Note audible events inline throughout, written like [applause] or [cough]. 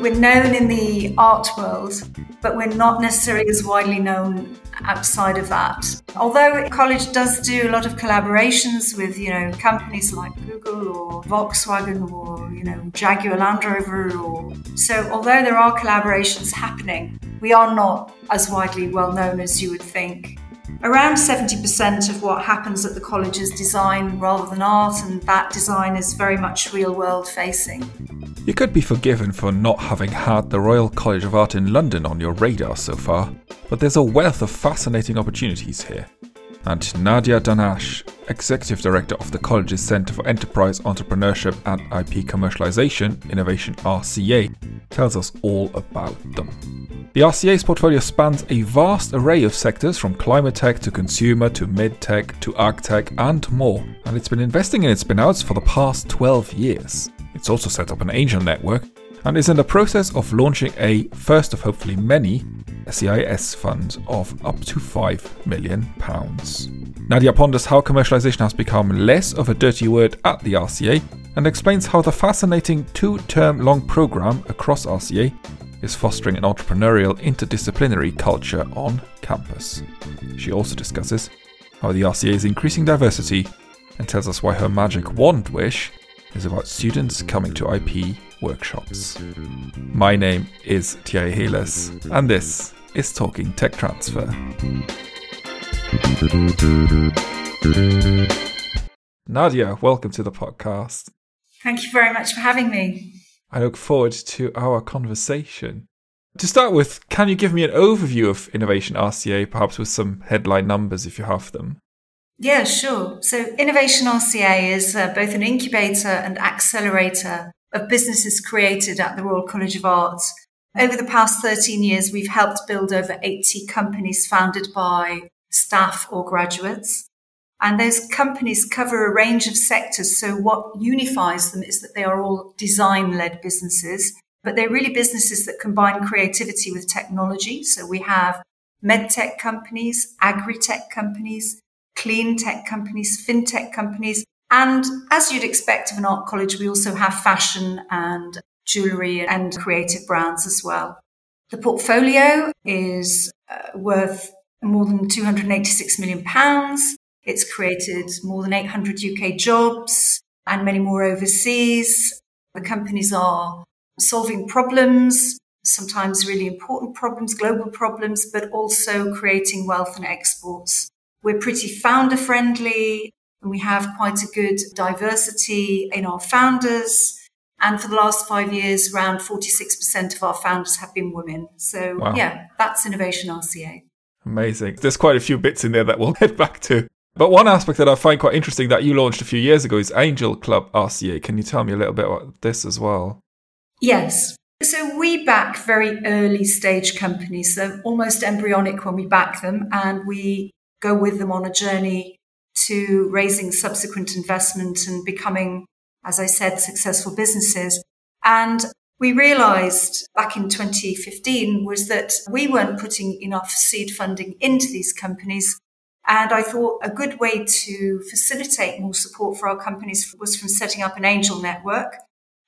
We're known in the art world, but we're not necessarily as widely known outside of that. Although college does do a lot of collaborations with, you know, companies like Google or Volkswagen or, you know, Jaguar Land Rover or so although there are collaborations happening, we are not as widely well known as you would think. Around 70% of what happens at the college is design rather than art, and that design is very much real world facing. You could be forgiven for not having had the Royal College of Art in London on your radar so far, but there's a wealth of fascinating opportunities here. And Nadia Danhash, Executive Director of the college's Centre for Enterprise Entrepreneurship and IP Commercialization, Innovation RCA, tells us all about them. The RCA's portfolio spans a vast array of sectors from climate tech to consumer to medtech to ag tech and more, and it's been investing in its spinouts for the past 12 years. It's also set up an angel network and is in the process of launching a first of hopefully many SEIS fund of up to £5 million. Nadia ponders how commercialization has become less of a dirty word at the RCA and explains how the fascinating two term long program Across RCA is fostering an entrepreneurial interdisciplinary culture on campus. She also discusses how the RCA is increasing diversity and tells us why her magic wand wish is about students coming to IP workshops. My name is Thierry Heles, and this is Talking Tech Transfer. Nadia, welcome to the podcast. Thank you very much for having me. I look forward to our conversation. To start with, can you give me an overview of Innovation RCA, perhaps with some headline numbers if you have them? Yeah, sure. So, Innovation RCA is uh, both an incubator and accelerator of businesses created at the Royal College of Art. Over the past 13 years, we've helped build over 80 companies founded by staff or graduates. And those companies cover a range of sectors. So what unifies them is that they are all design led businesses, but they're really businesses that combine creativity with technology. So we have medtech companies, agri-tech companies, clean tech companies, fintech companies. And as you'd expect of an art college, we also have fashion and jewelry and creative brands as well. The portfolio is uh, worth more than 286 million pounds. It's created more than 800 UK jobs and many more overseas. The companies are solving problems, sometimes really important problems, global problems, but also creating wealth and exports. We're pretty founder friendly and we have quite a good diversity in our founders. And for the last five years, around 46% of our founders have been women. So, wow. yeah, that's Innovation RCA. Amazing. There's quite a few bits in there that we'll [laughs] head back to. But one aspect that I find quite interesting that you launched a few years ago is Angel Club RCA. Can you tell me a little bit about this as well? Yes. So we back very early stage companies, so almost embryonic when we back them, and we go with them on a journey to raising subsequent investment and becoming, as I said, successful businesses. And we realized back in 2015 was that we weren't putting enough seed funding into these companies. And I thought a good way to facilitate more support for our companies was from setting up an angel network.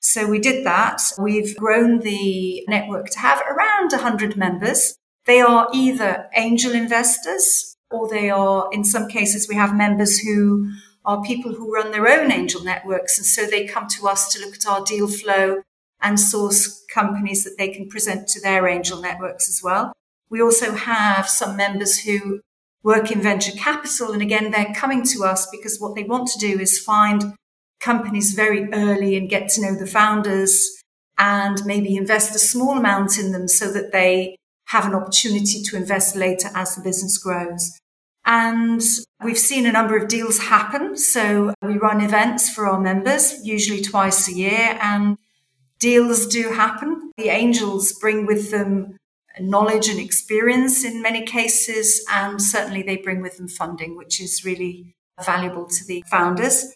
So we did that. We've grown the network to have around 100 members. They are either angel investors or they are, in some cases, we have members who are people who run their own angel networks. And so they come to us to look at our deal flow and source companies that they can present to their angel networks as well. We also have some members who work in venture capital. And again, they're coming to us because what they want to do is find companies very early and get to know the founders and maybe invest a small amount in them so that they have an opportunity to invest later as the business grows. And we've seen a number of deals happen. So we run events for our members, usually twice a year, and deals do happen. The angels bring with them knowledge and experience in many cases, and certainly they bring with them funding, which is really valuable to the founders.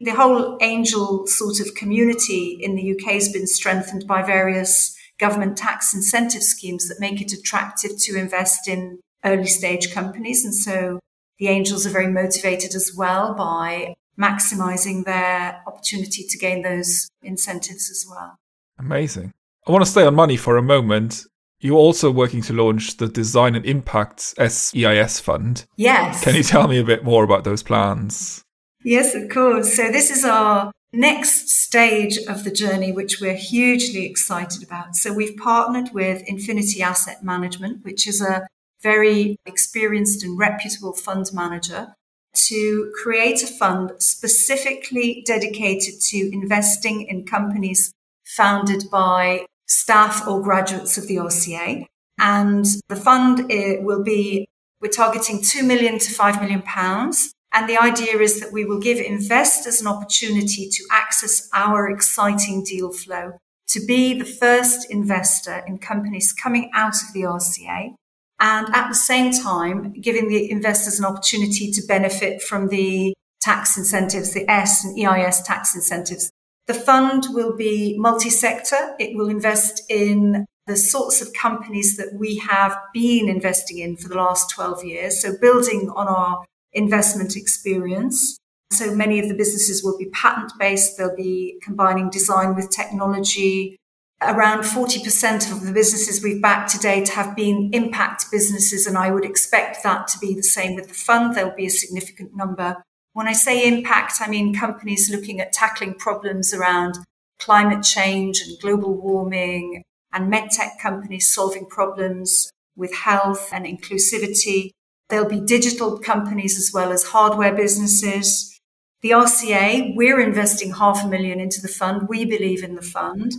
The whole angel sort of community in the UK has been strengthened by various government tax incentive schemes that make it attractive to invest in early stage companies. And so the angels are very motivated as well by maximizing their opportunity to gain those incentives as well. Amazing. I want to stay on money for a moment. You're also working to launch the Design and Impact SEIS Fund. Yes. Can you tell me a bit more about those plans? Yes, of course. So, this is our next stage of the journey, which we're hugely excited about. So, we've partnered with Infinity Asset Management, which is a very experienced and reputable fund manager, to create a fund specifically dedicated to investing in companies founded by staff or graduates of the RCA. And the fund eh, will be, we're targeting 2 million to 5 million pounds. And the idea is that we will give investors an opportunity to access our exciting deal flow, to be the first investor in companies coming out of the RCA. And at the same time, giving the investors an opportunity to benefit from the tax incentives, the S and EIS tax incentives the fund will be multi-sector. It will invest in the sorts of companies that we have been investing in for the last 12 years. So building on our investment experience. So many of the businesses will be patent based. They'll be combining design with technology. Around 40% of the businesses we've backed to date have been impact businesses. And I would expect that to be the same with the fund. There'll be a significant number when I say impact, I mean companies looking at tackling problems around climate change and global warming and medtech companies solving problems with health and inclusivity. There'll be digital companies as well as hardware businesses. The RCA, we're investing half a million into the fund. We believe in the fund.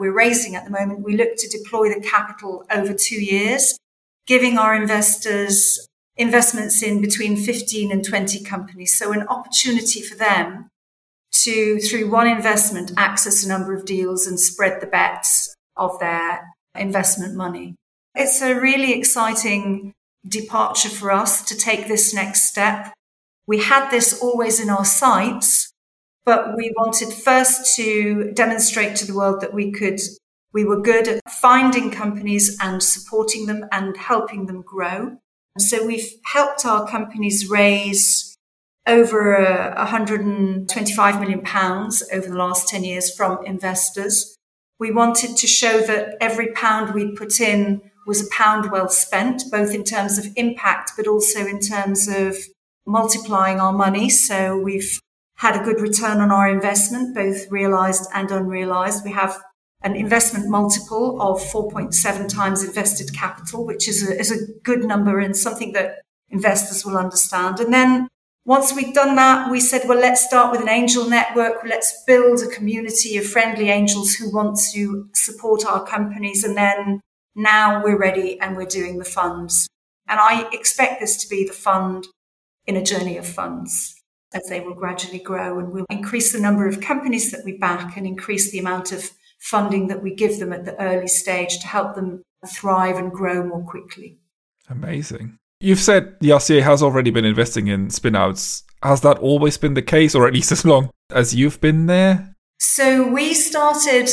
We're raising at the moment. We look to deploy the capital over two years, giving our investors investments in between 15 and 20 companies. So an opportunity for them to, through one investment, access a number of deals and spread the bets of their investment money. It's a really exciting departure for us to take this next step. We had this always in our sights, but we wanted first to demonstrate to the world that we could, we were good at finding companies and supporting them and helping them grow. So we've helped our companies raise over 125 million pounds over the last 10 years from investors. We wanted to show that every pound we put in was a pound well spent, both in terms of impact, but also in terms of multiplying our money. So we've had a good return on our investment, both realized and unrealized. We have an investment multiple of 4.7 times invested capital, which is a, is a good number and something that investors will understand. And then once we'd done that, we said, well, let's start with an angel network. Let's build a community of friendly angels who want to support our companies. And then now we're ready and we're doing the funds. And I expect this to be the fund in a journey of funds as they will gradually grow and we'll increase the number of companies that we back and increase the amount of funding that we give them at the early stage to help them thrive and grow more quickly. Amazing. You've said the RCA has already been investing in spinouts. Has that always been the case, or at least [laughs] as long as you've been there? So we started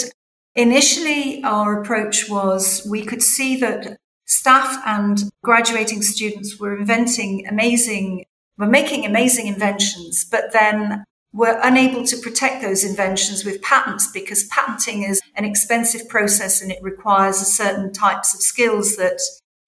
initially, our approach was we could see that staff and graduating students were inventing amazing, were making amazing inventions, but then were unable to protect those inventions with patents because patenting is an expensive process and it requires certain types of skills that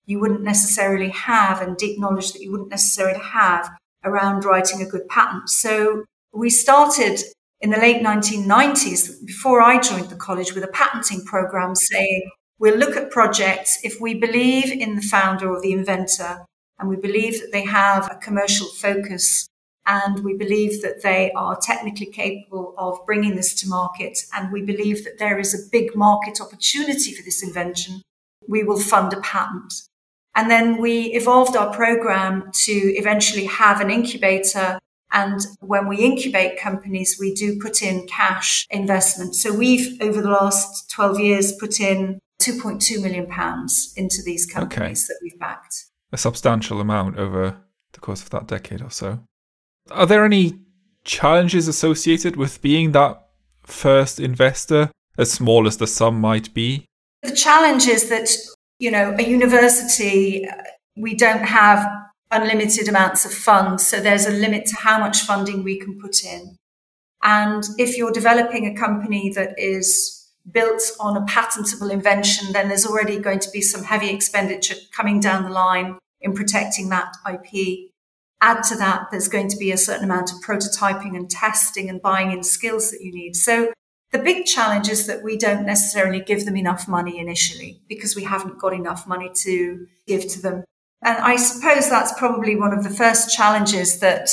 you wouldn't necessarily have and deep knowledge that you wouldn't necessarily have around writing a good patent. So we started in the late 1990s, before I joined the college, with a patenting program saying, we'll look at projects if we believe in the founder or the inventor and we believe that they have a commercial focus and we believe that they are technically capable of bringing this to market. And we believe that there is a big market opportunity for this invention. We will fund a patent. And then we evolved our program to eventually have an incubator. And when we incubate companies, we do put in cash investment. So we've, over the last 12 years, put in 2.2 million pounds into these companies okay. that we've backed. A substantial amount over the course of that decade or so. Are there any challenges associated with being that first investor, as small as the sum might be? The challenge is that, you know, a university, we don't have unlimited amounts of funds. So there's a limit to how much funding we can put in. And if you're developing a company that is built on a patentable invention, then there's already going to be some heavy expenditure coming down the line in protecting that IP. Add to that, there's going to be a certain amount of prototyping and testing and buying in skills that you need. So the big challenge is that we don't necessarily give them enough money initially because we haven't got enough money to give to them. And I suppose that's probably one of the first challenges that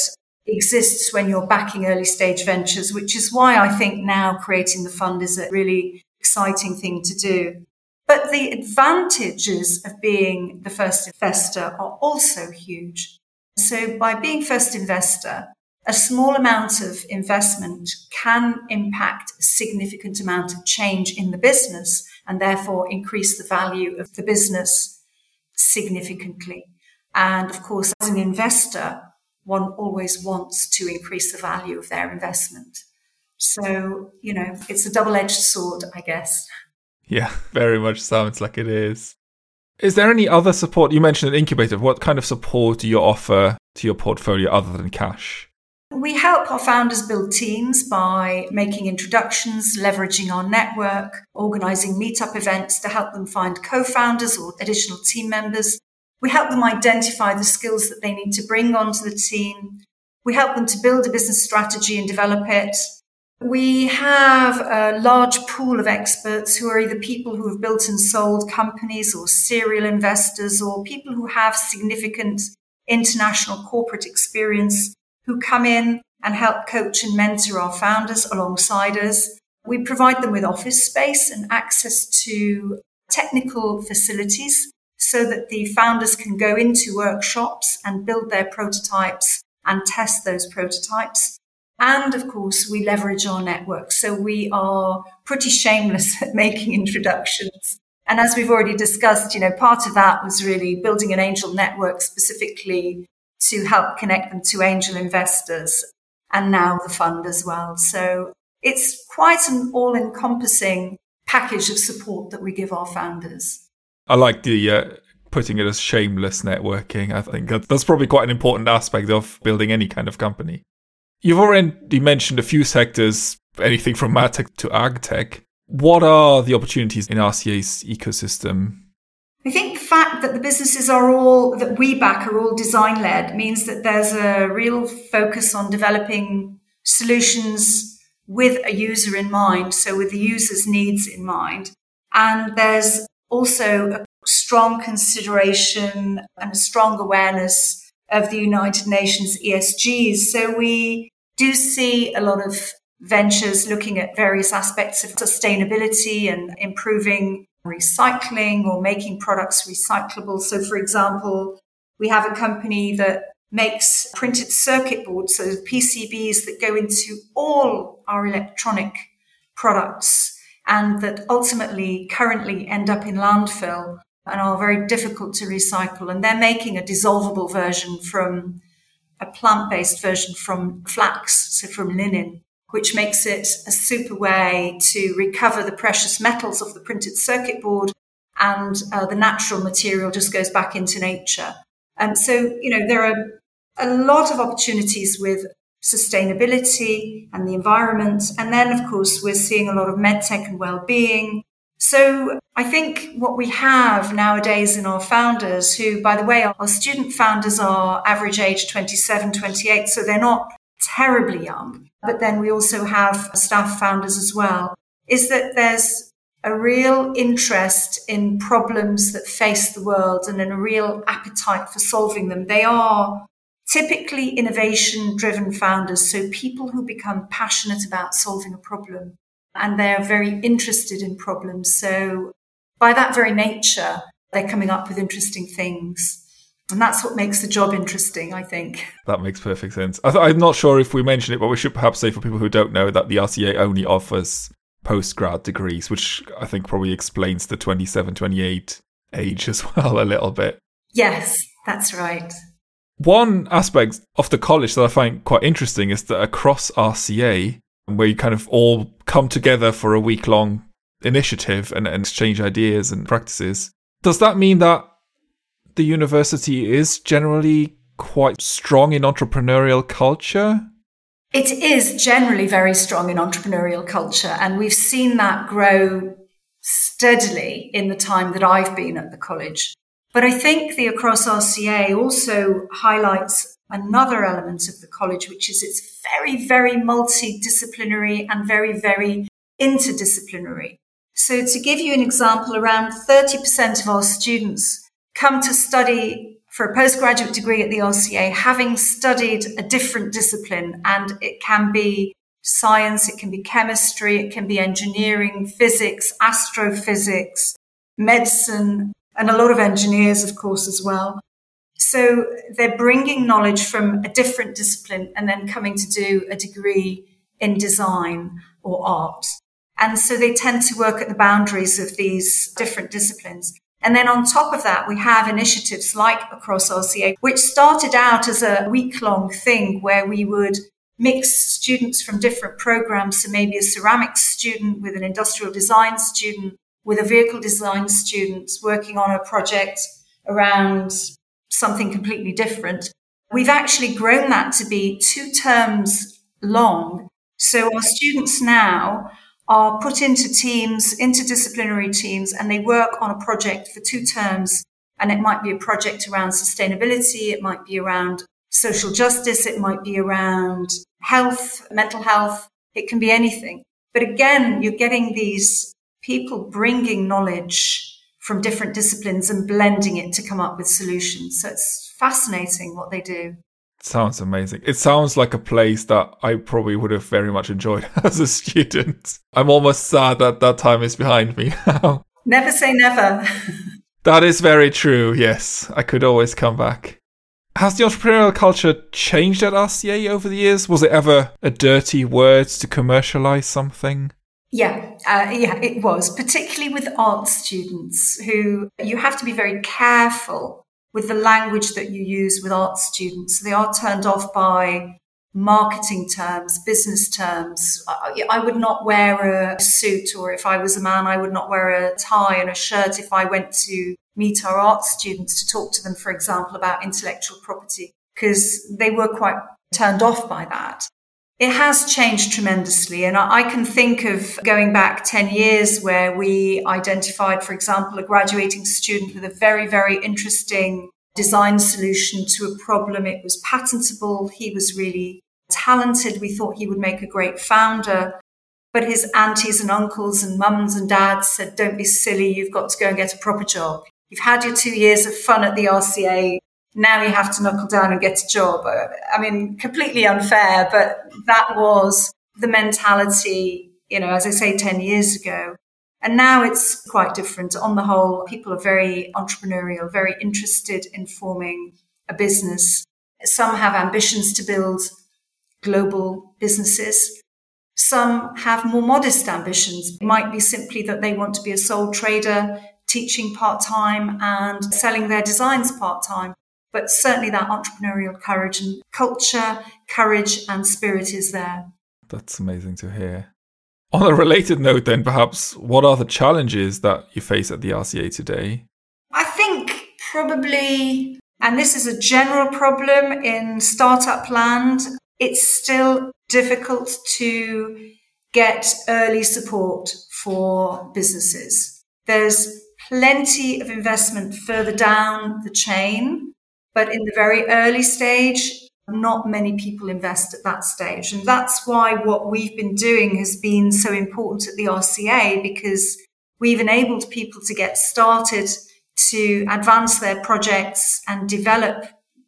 exists when you're backing early stage ventures, which is why I think now creating the fund is a really exciting thing to do. But the advantages of being the first investor are also huge. So by being first investor, a small amount of investment can impact a significant amount of change in the business and therefore increase the value of the business significantly. And of course, as an investor, one always wants to increase the value of their investment. So, you know, it's a double edged sword, I guess. Yeah, [laughs] very much sounds like it is. Is there any other support? You mentioned an incubator. What kind of support do you offer to your portfolio other than cash? We help our founders build teams by making introductions, leveraging our network, organizing meetup events to help them find co founders or additional team members. We help them identify the skills that they need to bring onto the team. We help them to build a business strategy and develop it. We have a large pool of experts who are either people who have built and sold companies or serial investors or people who have significant international corporate experience who come in and help coach and mentor our founders alongside us. We provide them with office space and access to technical facilities so that the founders can go into workshops and build their prototypes and test those prototypes. And of course, we leverage our network. So we are pretty shameless [laughs] at making introductions. And as we've already discussed, you know, part of that was really building an angel network specifically to help connect them to angel investors and now the fund as well. So it's quite an all encompassing package of support that we give our founders. I like the uh, putting it as shameless networking. I think that's probably quite an important aspect of building any kind of company. You've already mentioned a few sectors, anything from medtech to agtech. What are the opportunities in RCA's ecosystem? I think the fact that the businesses are all that we back are all design led means that there's a real focus on developing solutions with a user in mind, so with the user's needs in mind. And there's also a strong consideration and a strong awareness of the United Nations ESGs. So we do see a lot of ventures looking at various aspects of sustainability and improving recycling or making products recyclable. So, for example, we have a company that makes printed circuit boards, so PCBs that go into all our electronic products and that ultimately currently end up in landfill and are very difficult to recycle. And they're making a dissolvable version from a plant based version from flax, so from linen, which makes it a super way to recover the precious metals of the printed circuit board and uh, the natural material just goes back into nature. And so, you know, there are a lot of opportunities with sustainability and the environment. And then, of course, we're seeing a lot of medtech and well-being, so I think what we have nowadays in our founders, who, by the way, our student founders are average age 27, 28, so they're not terribly young. But then we also have staff founders as well, is that there's a real interest in problems that face the world and a real appetite for solving them. They are typically innovation driven founders, so people who become passionate about solving a problem and they're very interested in problems. So by that very nature, they're coming up with interesting things. And that's what makes the job interesting, I think. That makes perfect sense. I am not sure if we mentioned it, but we should perhaps say for people who don't know that the RCA only offers postgrad degrees, which I think probably explains the 27, 28 age as [laughs] well a little bit. Yes, that's right. One aspect of the college that I find quite interesting is that Across RCA, where you kind of all come together for a week long initiative and, and exchange ideas and practices. Does that mean that the university is generally quite strong in entrepreneurial culture? It is generally very strong in entrepreneurial culture, and we've seen that grow steadily in the time that I've been at the college. But I think the Across RCA also highlights another element of the college, which is it's very, very multidisciplinary and very, very interdisciplinary. So to give you an example, around 30% of our students come to study for a postgraduate degree at the RCA, having studied a different discipline. And it can be science, it can be chemistry, it can be engineering, physics, astrophysics, medicine, and a lot of engineers, of course, as well. So they're bringing knowledge from a different discipline and then coming to do a degree in design or art. And so they tend to work at the boundaries of these different disciplines. And then on top of that, we have initiatives like Across RCA, which started out as a week long thing where we would mix students from different programs. So maybe a ceramics student with an industrial design student, with a vehicle design student working on a project around something completely different. We've actually grown that to be two terms long. So our students now are put into teams, interdisciplinary teams, and they work on a project for two terms. And it might be a project around sustainability. It might be around social justice. It might be around health, mental health. It can be anything. But again, you're getting these people bringing knowledge from different disciplines and blending it to come up with solutions. So it's fascinating what they do. Sounds amazing. It sounds like a place that I probably would have very much enjoyed [laughs] as a student. I'm almost sad that that time is behind me [laughs] now. Never say never. that is very true, yes. I could always come back. Has the entrepreneurial culture changed at RCA over the years? Was it ever a dirty word to commercialize something? Yeah, uh, yeah, it was, particularly with art students who you have to be very careful with the language that you use with art students. They are turned off by marketing terms, business terms. I, I would not wear a suit, or if I was a man, I would not wear a tie and a shirt if I went to meet our art students to talk to them, for example, about intellectual property, because they were quite turned off by that. It has changed tremendously. And I can think of going back 10 years where we identified, for example, a graduating student with a very, very interesting design solution to a problem. It was patentable. He was really talented. We thought he would make a great founder. But his aunties and uncles and mums and dads said, don't be silly. You've got to go and get a proper job. You've had your two years of fun at the RCA now you have to knuckle down and get a job. Uh, I mean, completely unfair, but that was the mentality, you know, as I say, 10 years ago. And now it's quite different. On the whole, people are very entrepreneurial, very interested in forming a business. Some have ambitions to build global businesses. Some have more modest ambitions. It might be simply that they want to be a sole trader, teaching part time and selling their designs part time but certainly that entrepreneurial courage and culture, courage and spirit is there. That's amazing to hear. On a related note, then, perhaps, what are the challenges that you face at the RCA today? I think probably, and this is a general problem in startup land, it's still difficult to get early support for businesses. There's plenty of investment further down the chain, but in the very early stage, not many people invest at that stage. And that's why what we've been doing has been so important at the RCA because we've enabled people to get started to advance their projects and develop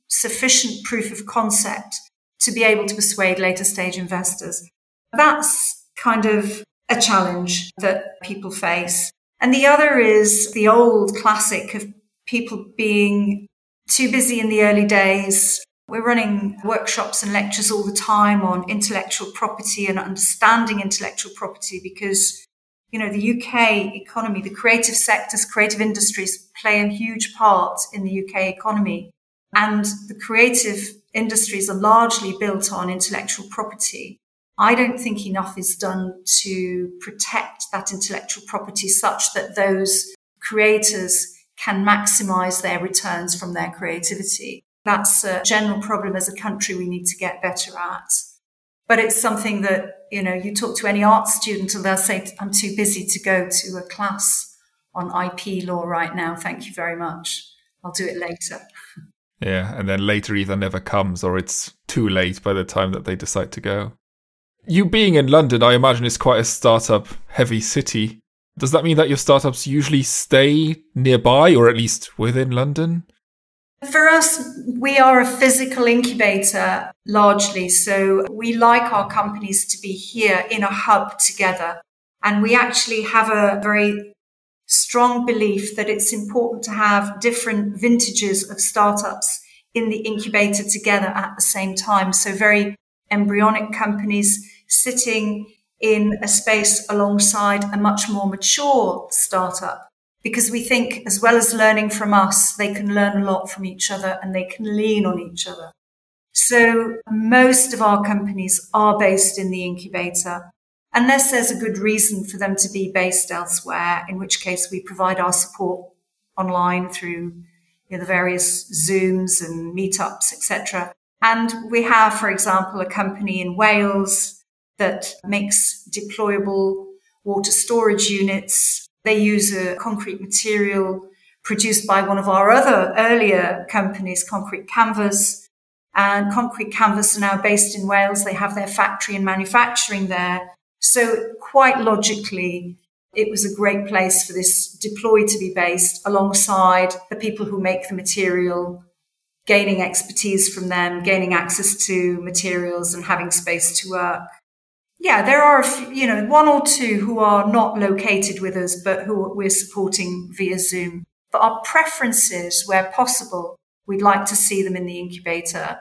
sufficient proof of concept to be able to persuade later stage investors. That's kind of a challenge that people face. And the other is the old classic of people being too busy in the early days. We're running workshops and lectures all the time on intellectual property and understanding intellectual property because, you know, the UK economy, the creative sectors, creative industries play a huge part in the UK economy. And the creative industries are largely built on intellectual property. I don't think enough is done to protect that intellectual property such that those creators can maximize their returns from their creativity. That's a general problem as a country we need to get better at. But it's something that, you know, you talk to any art student and they'll say, I'm too busy to go to a class on IP law right now. Thank you very much. I'll do it later. Yeah, and then later either never comes or it's too late by the time that they decide to go. You being in London, I imagine, is quite a startup heavy city. Does that mean that your startups usually stay nearby or at least within London? For us, we are a physical incubator largely. So we like our companies to be here in a hub together. And we actually have a very strong belief that it's important to have different vintages of startups in the incubator together at the same time. So very embryonic companies sitting in a space alongside a much more mature startup because we think as well as learning from us, they can learn a lot from each other and they can lean on each other. So most of our companies are based in the incubator unless there's a good reason for them to be based elsewhere, in which case we provide our support online through you know, the various Zooms and meetups, etc. And we have, for example, a company in Wales that makes deployable water storage units. They use a concrete material produced by one of our other earlier companies, Concrete Canvas. And Concrete Canvas are now based in Wales. They have their factory and manufacturing there. So quite logically, it was a great place for this deploy to be based alongside the people who make the material, gaining expertise from them, gaining access to materials and having space to work. Yeah, there are, you know, one or two who are not located with us, but who we're supporting via Zoom. But our preferences, where possible, we'd like to see them in the incubator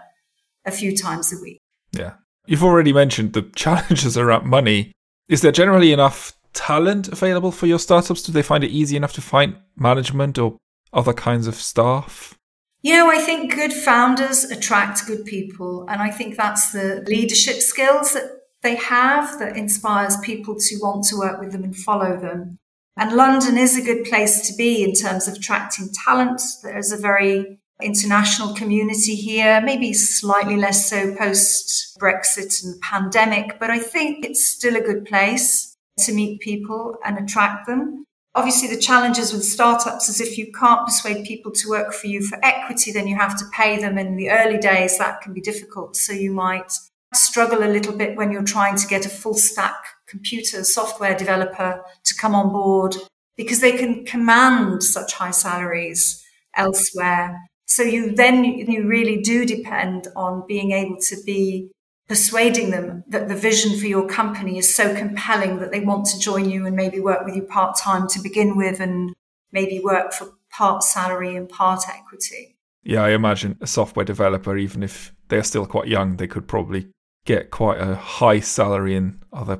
a few times a week. Yeah. You've already mentioned the [laughs] challenges around money. Is there generally enough talent available for your startups? Do they find it easy enough to find management or other kinds of staff? You know, I think good founders attract good people. And I think that's the leadership skills that they have that inspires people to want to work with them and follow them. And London is a good place to be in terms of attracting talent. There's a very international community here, maybe slightly less so post Brexit and the pandemic, but I think it's still a good place to meet people and attract them. Obviously, the challenges with startups is if you can't persuade people to work for you for equity, then you have to pay them. In the early days, that can be difficult. So you might struggle a little bit when you're trying to get a full stack computer software developer to come on board because they can command such high salaries elsewhere. So you then you really do depend on being able to be persuading them that the vision for your company is so compelling that they want to join you and maybe work with you part time to begin with and maybe work for part salary and part equity. Yeah, I imagine a software developer, even if they're still quite young, they could probably get quite a high salary in other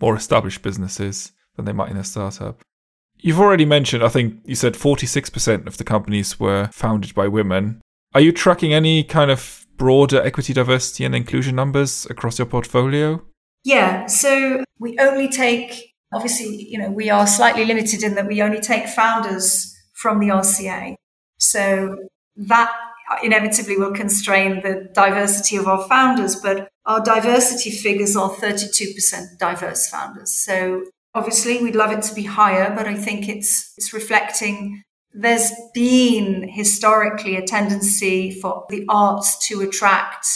more established businesses than they might in a startup. You've already mentioned, I think you said 46% of the companies were founded by women. Are you tracking any kind of broader equity, diversity, and inclusion numbers across your portfolio? Yeah, so we only take, obviously, you know, we are slightly limited in that we only take founders from the RCA. So that inevitably will constrain the diversity of our founders, but our diversity figures are 32% diverse founders. So Obviously, we'd love it to be higher, but I think it's, it's reflecting there's been historically a tendency for the arts to attract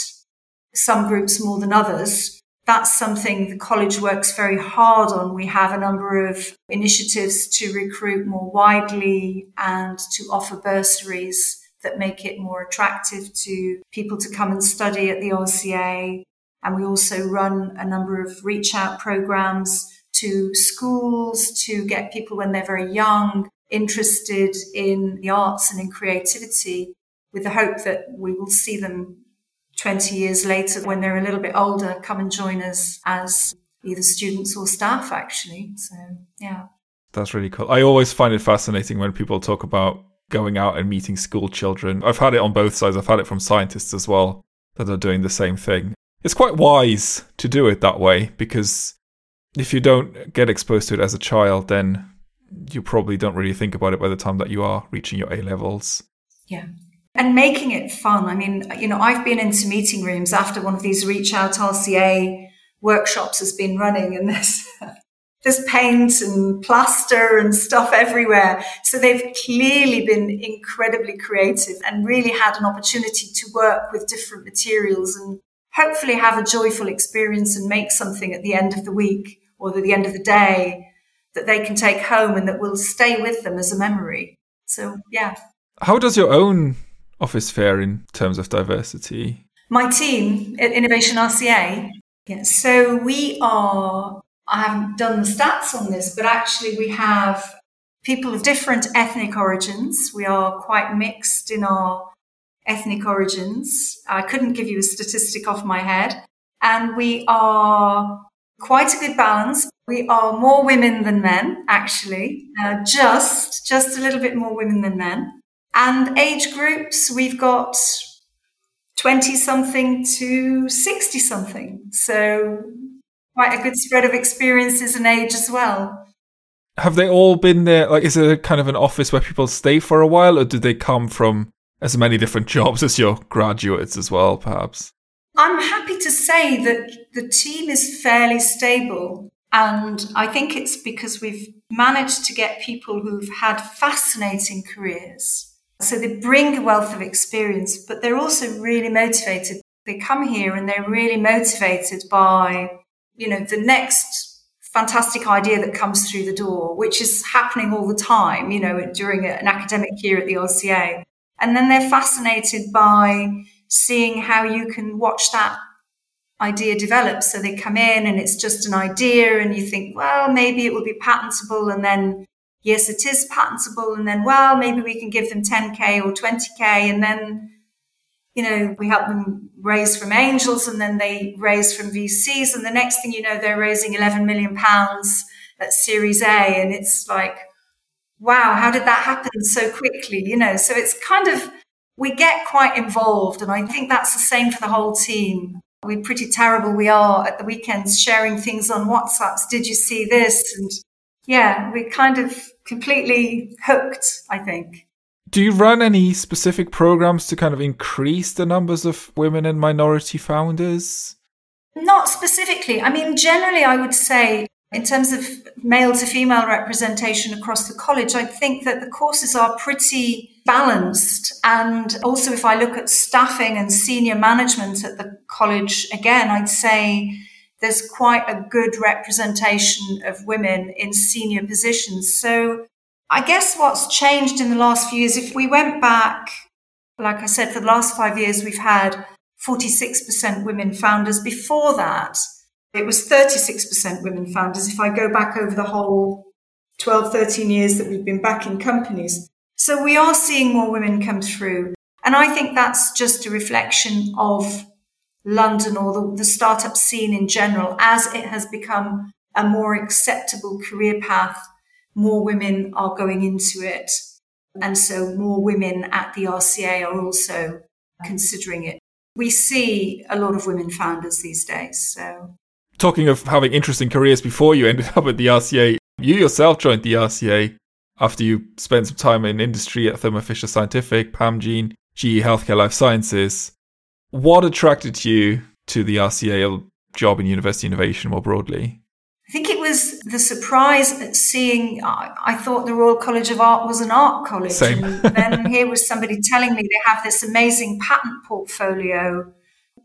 some groups more than others. That's something the college works very hard on. We have a number of initiatives to recruit more widely and to offer bursaries that make it more attractive to people to come and study at the RCA. And we also run a number of reach out programs to schools to get people when they're very young interested in the arts and in creativity with the hope that we will see them 20 years later when they're a little bit older come and join us as either students or staff actually. So yeah. That's really cool. I always find it fascinating when people talk about going out and meeting school children i've had it on both sides i've had it from scientists as well that are doing the same thing it's quite wise to do it that way because if you don't get exposed to it as a child, then you probably don't really think about it by the time that you are reaching your A levels. Yeah. and making it fun. I mean, you know, I've been into meeting rooms after one of these reach out RCA workshops has been running and there's, there's paint and plaster and stuff everywhere. So they've clearly been incredibly creative and really had an opportunity to work with different materials and hopefully have a joyful experience and make something at the end of the week or at the end of the day that they can take home and that will stay with them as a memory. So, yeah. How does your own office fare in terms of diversity? My team at Innovation RCA. Yeah, so we are, I haven't done the stats on this, but actually we have people of different ethnic origins. We are quite mixed in our ethnic origins. I couldn't give you a statistic off my head. And we are quite a good balance. We are more women than men, actually, uh, just, just a little bit more women than men. And age groups, we've got 20 something to 60 something. So quite a good spread of experiences and age as well. Have they all been there? Like, is it kind of an office where people stay for a while, or do they come from as many different [laughs] jobs as your graduates as well, perhaps? I'm happy to say that the team is fairly stable. And I think it's because we've managed to get people who've had fascinating careers. So they bring a wealth of experience, but they're also really motivated. They come here and they're really motivated by, you know, the next fantastic idea that comes through the door, which is happening all the time, you know, during an academic year at the RCA. And then they're fascinated by seeing how you can watch that idea develop. So they come in and it's just an idea and you think, well, maybe it will be patentable. And then, yes, it is patentable. And then, well, maybe we can give them 10K or 20K. And then, you know, we help them raise from angels and then they raise from VCs. And the next thing you know, they're raising 11 million pounds at Series A. And it's like, wow, how did that happen so quickly? You know, so it's kind of, we get quite involved. And I think that's the same for the whole team. We're pretty terrible. We are at the weekends sharing things on WhatsApps. Did you see this? And yeah, we're kind of completely hooked, I think. Do you run any specific programs to kind of increase the numbers of women and minority founders? Not specifically. I mean, generally, I would say in terms of male to female representation across the college, I think that the courses are pretty balanced. And also, if I look at staffing and senior management at the college, again, I'd say there's quite a good representation of women in senior positions. So I guess what's changed in the last few years, if we went back, like I said, for the last five years, we've had 46% women founders. Before that, it was 36% women founders if I go back over the whole 12, 13 years that we've been back in companies. So we are seeing more women come through. And I think that's just a reflection of London or the, the startup scene in general. As it has become a more acceptable career path, more women are going into it. And so more women at the RCA are also considering it. We see a lot of women founders these days. So talking of having interesting careers before you ended up at the RCA, you yourself joined the RCA after you spent some time in industry at Thermo Fisher Scientific, Pamgene, GE Healthcare Life Sciences. What attracted you to the RCA job in university innovation more broadly? I think it was the surprise at seeing. I, I thought the Royal College of Art was an art college. Same. and then here was somebody telling me they have this amazing patent portfolio.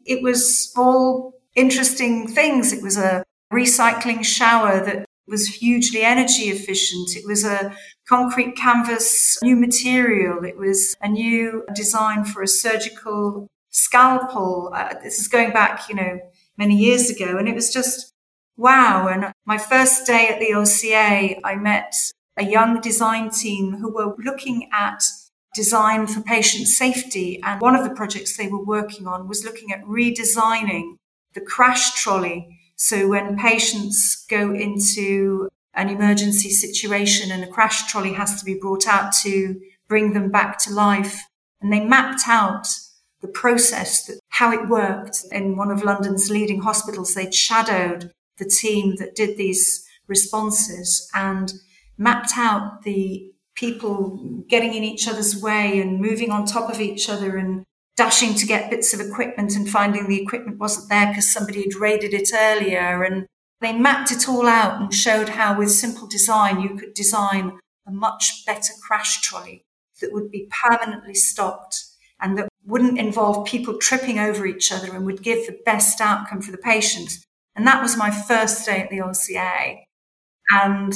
It was all interesting things. It was a recycling shower that was hugely energy efficient. It was a concrete canvas new material. It was a new design for a surgical scalpel. Uh, this is going back, you know, many years ago. And it was just wow. And my first day at the RCA, I met a young design team who were looking at design for patient safety. And one of the projects they were working on was looking at redesigning the crash trolley. So when patients go into an emergency situation and a crash trolley has to be brought out to bring them back to life. And they mapped out the process, that, how it worked in one of London's leading hospitals. They'd shadowed the team that did these responses and mapped out the people getting in each other's way and moving on top of each other and dashing to get bits of equipment and finding the equipment wasn't there because somebody had raided it earlier. And they mapped it all out and showed how with simple design you could design a much better crash trolley that would be permanently stopped and that wouldn't involve people tripping over each other and would give the best outcome for the patient. And that was my first day at the RCA. And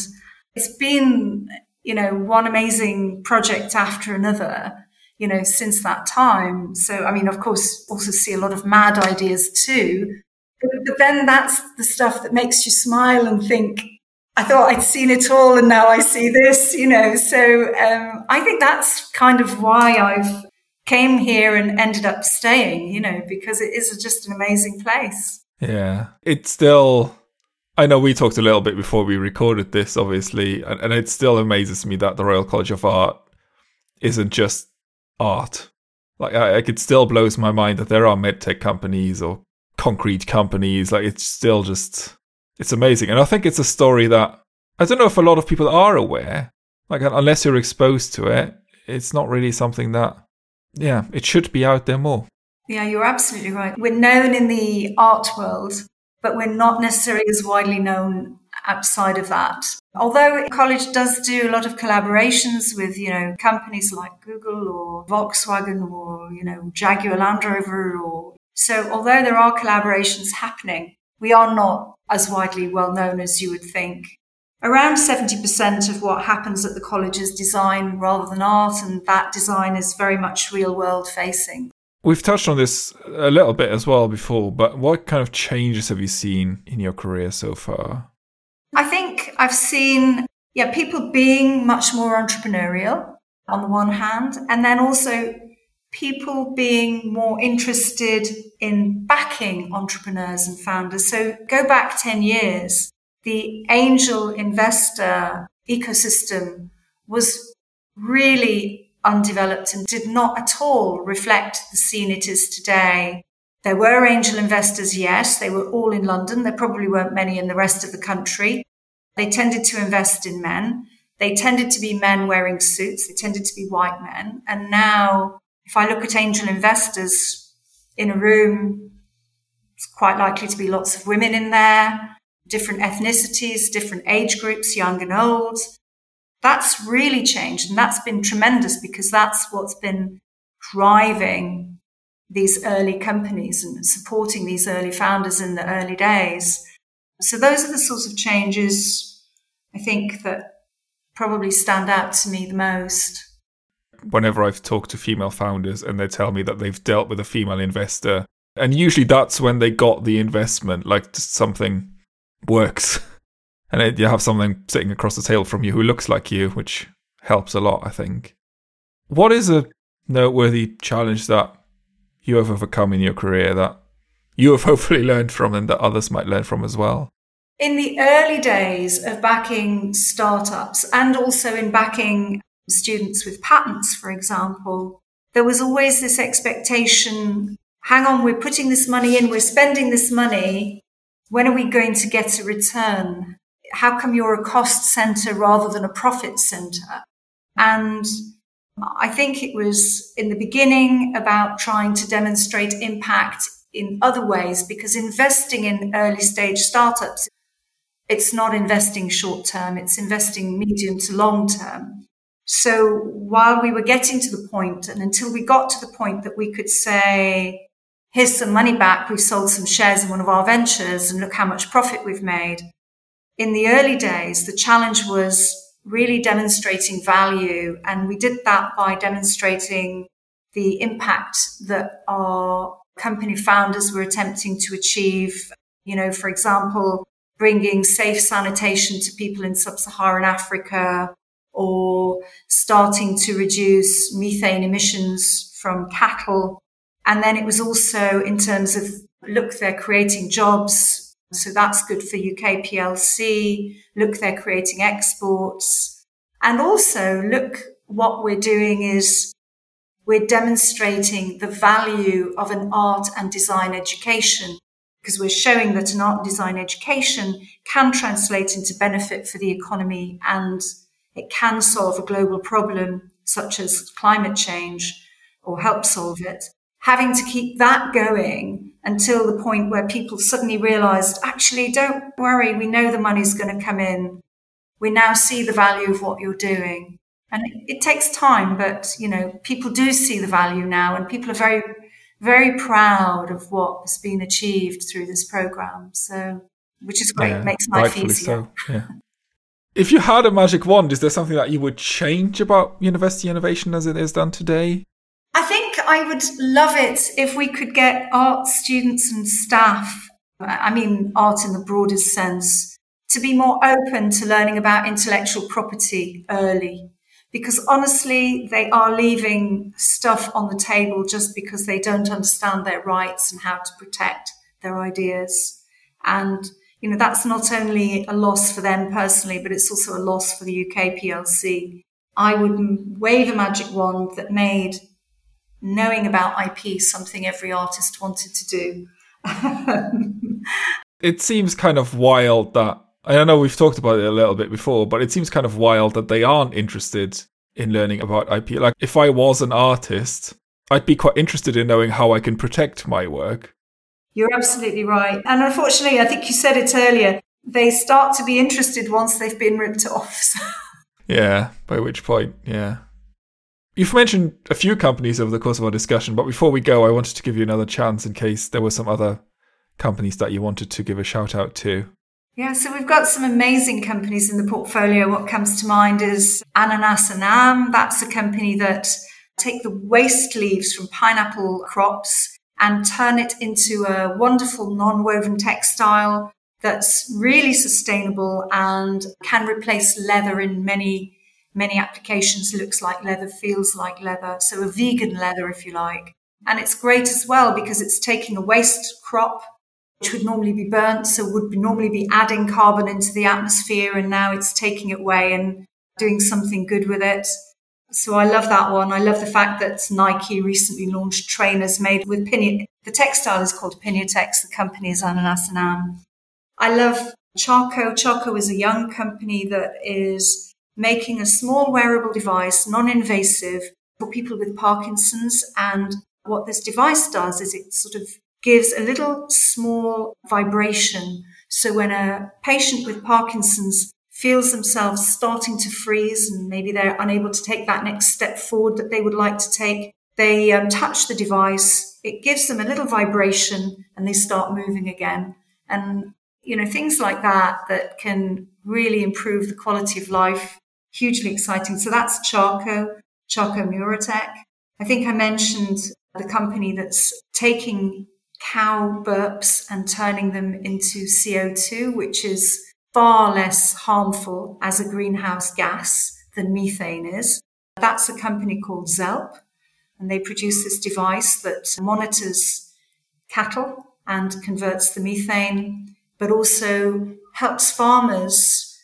it's been, you know, one amazing project after another, you know, since that time. So, I mean, of course, also see a lot of mad ideas too. But, then that's the stuff that makes you smile and think, I thought I'd seen it all and now I see this, you know. So um, I think that's kind of why I've came here and ended up staying, you know, because it is just an amazing place. Yeah. It's still I know we talked a little bit before we recorded this, obviously, and, and it still amazes me that the Royal College of Art isn't just art. Like, I, it still blows my mind that there are medtech companies or concrete companies. Like, it's still just, it's amazing. And I think it's a story that I don't know if a lot of people are aware. Like, unless you're exposed to it, it's not really something that, yeah, it should be out there more. Yeah, you're absolutely right. We're known in the art world but we're not necessarily as widely known outside of that. Although college does do a lot of collaborations with, you know, companies like Google or Volkswagen or, you know, Jaguar Land Rover or so although there are collaborations happening, we are not as widely well known as you would think. Around 70% of what happens at the college is design rather than art, and that design is very much real world facing. We've touched on this a little bit as well before, but what kind of changes have you seen in your career so far? I think I've seen, yeah, people being much more entrepreneurial on the one hand, and then also people being more interested in backing entrepreneurs and founders. So go back 10 years, the angel investor ecosystem was really undeveloped and did not at all reflect the scene it is today. There were angel investors, yes. They were all in London. There probably weren't many in the rest of the country. They tended to invest in men. They tended to be men wearing suits. They tended to be white men. And now, if I look at angel investors in a room, it's quite likely to be lots of women in there, different ethnicities, different age groups, young and old that's really changed. And that's been tremendous because that's what's been driving these early companies and supporting these early founders in the early days. So those are the sorts of changes I think that probably stand out to me the most. Whenever I've talked to female founders and they tell me that they've dealt with a female investor, and usually that's when they got the investment, like something works. [laughs] and you have something sitting across the table from you who looks like you, which helps a lot, I think. What is a noteworthy challenge that you have overcome in your career that you have [laughs] hopefully learned from and that others might learn from as well? In the early days of backing startups and also in backing students with patents, for example, there was always this expectation hang on, we're putting this money in, we're spending this money. When are we going to get a return? How come you're a cost center rather than a profit center? And I think it was in the beginning about trying to demonstrate impact in other ways because investing in early stage startups, it's not investing short term, it's investing medium to long term. So while we were getting to the point and until we got to the point that we could say, here's some money back, we've sold some shares in one of our ventures and look how much profit we've made in the early days, the challenge was really demonstrating value. And we did that by demonstrating the impact that our company founders were attempting to achieve. You know, for example, bringing safe sanitation to people in sub-Saharan Africa or starting to reduce methane emissions from cattle. And then it was also in terms of, look, they're creating jobs so that's good for UK PLC. Look, they're creating exports. And also look, what we're doing is we're demonstrating the value of an art and design education because we're showing that an art and design education can translate into benefit for the economy and it can solve a global problem such as climate change or help solve it, having to keep that going until the point where people suddenly realized, actually, don't worry, we know the money's going to come in. We now see the value of what you're doing. And it, it takes time, but you know, people do see the value now and people are very, very proud of what has been achieved through this program. So, which is great, yeah, makes life easier. So, yeah. If you had a magic wand, is there something that you would change about university innovation as it is done today? I would love it if we could get art students and staff, I mean, art in the broadest sense, to be more open to learning about intellectual property early. Because honestly, they are leaving stuff on the table just because they don't understand their rights and how to protect their ideas. And, you know, that's not only a loss for them personally, but it's also a loss for the UK PLC. I would wave a magic wand that made knowing about IP something every artist wanted to do. [laughs] it seems kind of wild that I don't know we've talked about it a little bit before, but it seems kind of wild that they aren't interested in learning about IP. Like if I was an artist, I'd be quite interested in knowing how I can protect my work. You're absolutely right. And unfortunately, I think you said it earlier, they start to be interested once they've been ripped off. [laughs] yeah, by which point, yeah. You've mentioned a few companies over the course of our discussion, but before we go, I wanted to give you another chance in case there were some other companies that you wanted to give a shout out to. Yeah, so we've got some amazing companies in the portfolio. What comes to mind is Ananas Anam. That's a company that take the waste leaves from pineapple crops and turn it into a wonderful non-woven textile that's really sustainable and can replace leather in many many applications looks like leather, feels like leather. So a vegan leather, if you like. And it's great as well because it's taking a waste crop, which would normally be burnt. So would be normally be adding carbon into the atmosphere. And now it's taking it away and doing something good with it. So I love that one. I love the fact that Nike recently launched trainers made with Pinia. The textile is called Piñatex. The company is Ananas Anam. I love Charco. Charco is a young company that is making a small wearable device, non-invasive for people with Parkinson's. And what this device does is it sort of gives a little small vibration. So when a patient with Parkinson's feels themselves starting to freeze and maybe they're unable to take that next step forward that they would like to take, they um, touch the device. It gives them a little vibration and they start moving again. And, you know, things like that that can really improve the quality of life hugely exciting. So that's Charco, Charco Neurotech. I think I mentioned the company that's taking cow burps and turning them into CO2, which is far less harmful as a greenhouse gas than methane is. That's a company called Zelp, and they produce this device that monitors cattle and converts the methane, but also helps farmers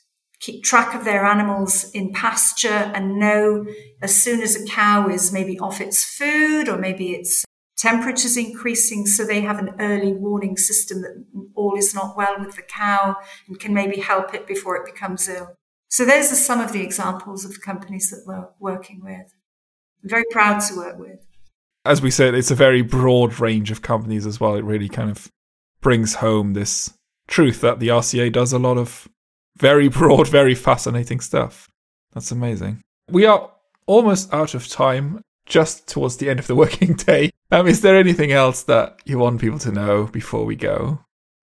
keep track of their animals in pasture and know as soon as a cow is maybe off its food or maybe its temperature's increasing. So they have an early warning system that all is not well with the cow and can maybe help it before it becomes ill. So those are some of the examples of the companies that we're working with. I'm very proud to work with. As we said, it's a very broad range of companies as well. It really kind of brings home this truth that the RCA does a lot of very broad, [laughs] very fascinating stuff. That's amazing. We are almost out of time, just towards the end of the [laughs] working day. Um, is there anything else that you want people to know before we go?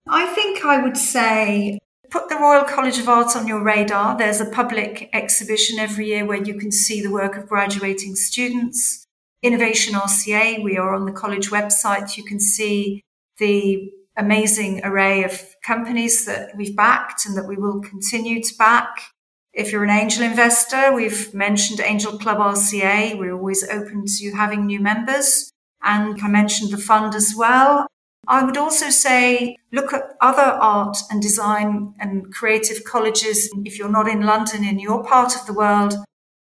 I think I would say put the Royal College of Art on your radar. There's a public exhibition every year where you can see the work of graduating students. Innovation RCA, we are on the college website. You can see the amazing array of companies that we've backed and that we will continue to back. If you're an angel investor, we've mentioned Angel Club RCA. We're always open to having new members. And I mentioned the fund as well. I would also say look at other art and design and creative colleges. If you're not in London, in your part of the world,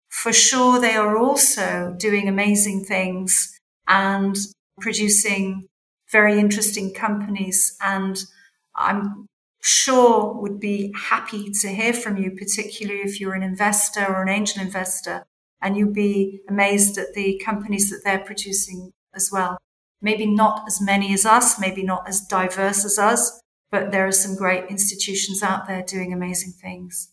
for sure they are also doing amazing things and producing very interesting companies. And I'm sure would be happy to hear from you, particularly if you're an investor or an angel investor, and you'd be amazed at the companies that they're producing as well. Maybe not as many as us, maybe not as diverse as us, but there are some great institutions out there doing amazing things.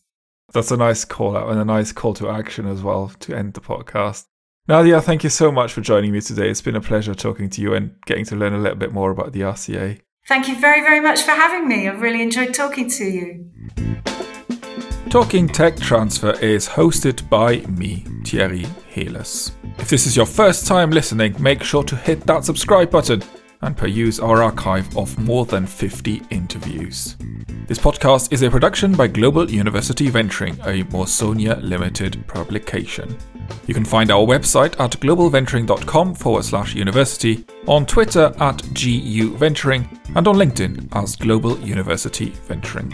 That's a nice call out and a nice call to action as well to end the podcast. Nadia, thank you so much for joining me today. It's been a pleasure talking to you and getting to learn a little bit more about the RCA. Thank you very, very much for having me. I've really enjoyed talking to you. Talking Tech Transfer is hosted by me, Thierry Heles. If this is your first time listening, make sure to hit that subscribe button and peruse our archive of more than 50 interviews. This podcast is a production by Global University Venturing, a Mawsonia Limited publication. You can find our website at globalventuring.com forward slash university, on Twitter at GU Venturing, and on LinkedIn as Global University Venturing.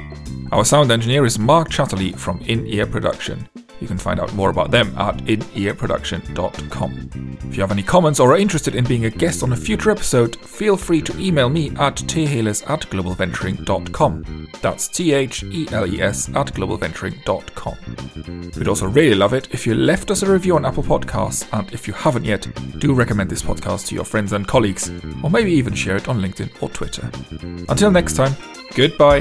Our sound engineer is Mark Chatterley from In Ear Production. You can find out more about them at inearproduction.com. If you have any comments or are interested in being a guest on a future episode, feel free to email me at theles at globalventuring.com. That's T H E L E S at globalventuring.com. We'd also really love it if you left us a review on Apple Podcasts, and if you haven't yet, do recommend this podcast to your friends and colleagues, or maybe even share it on LinkedIn or Twitter. Until next time, goodbye.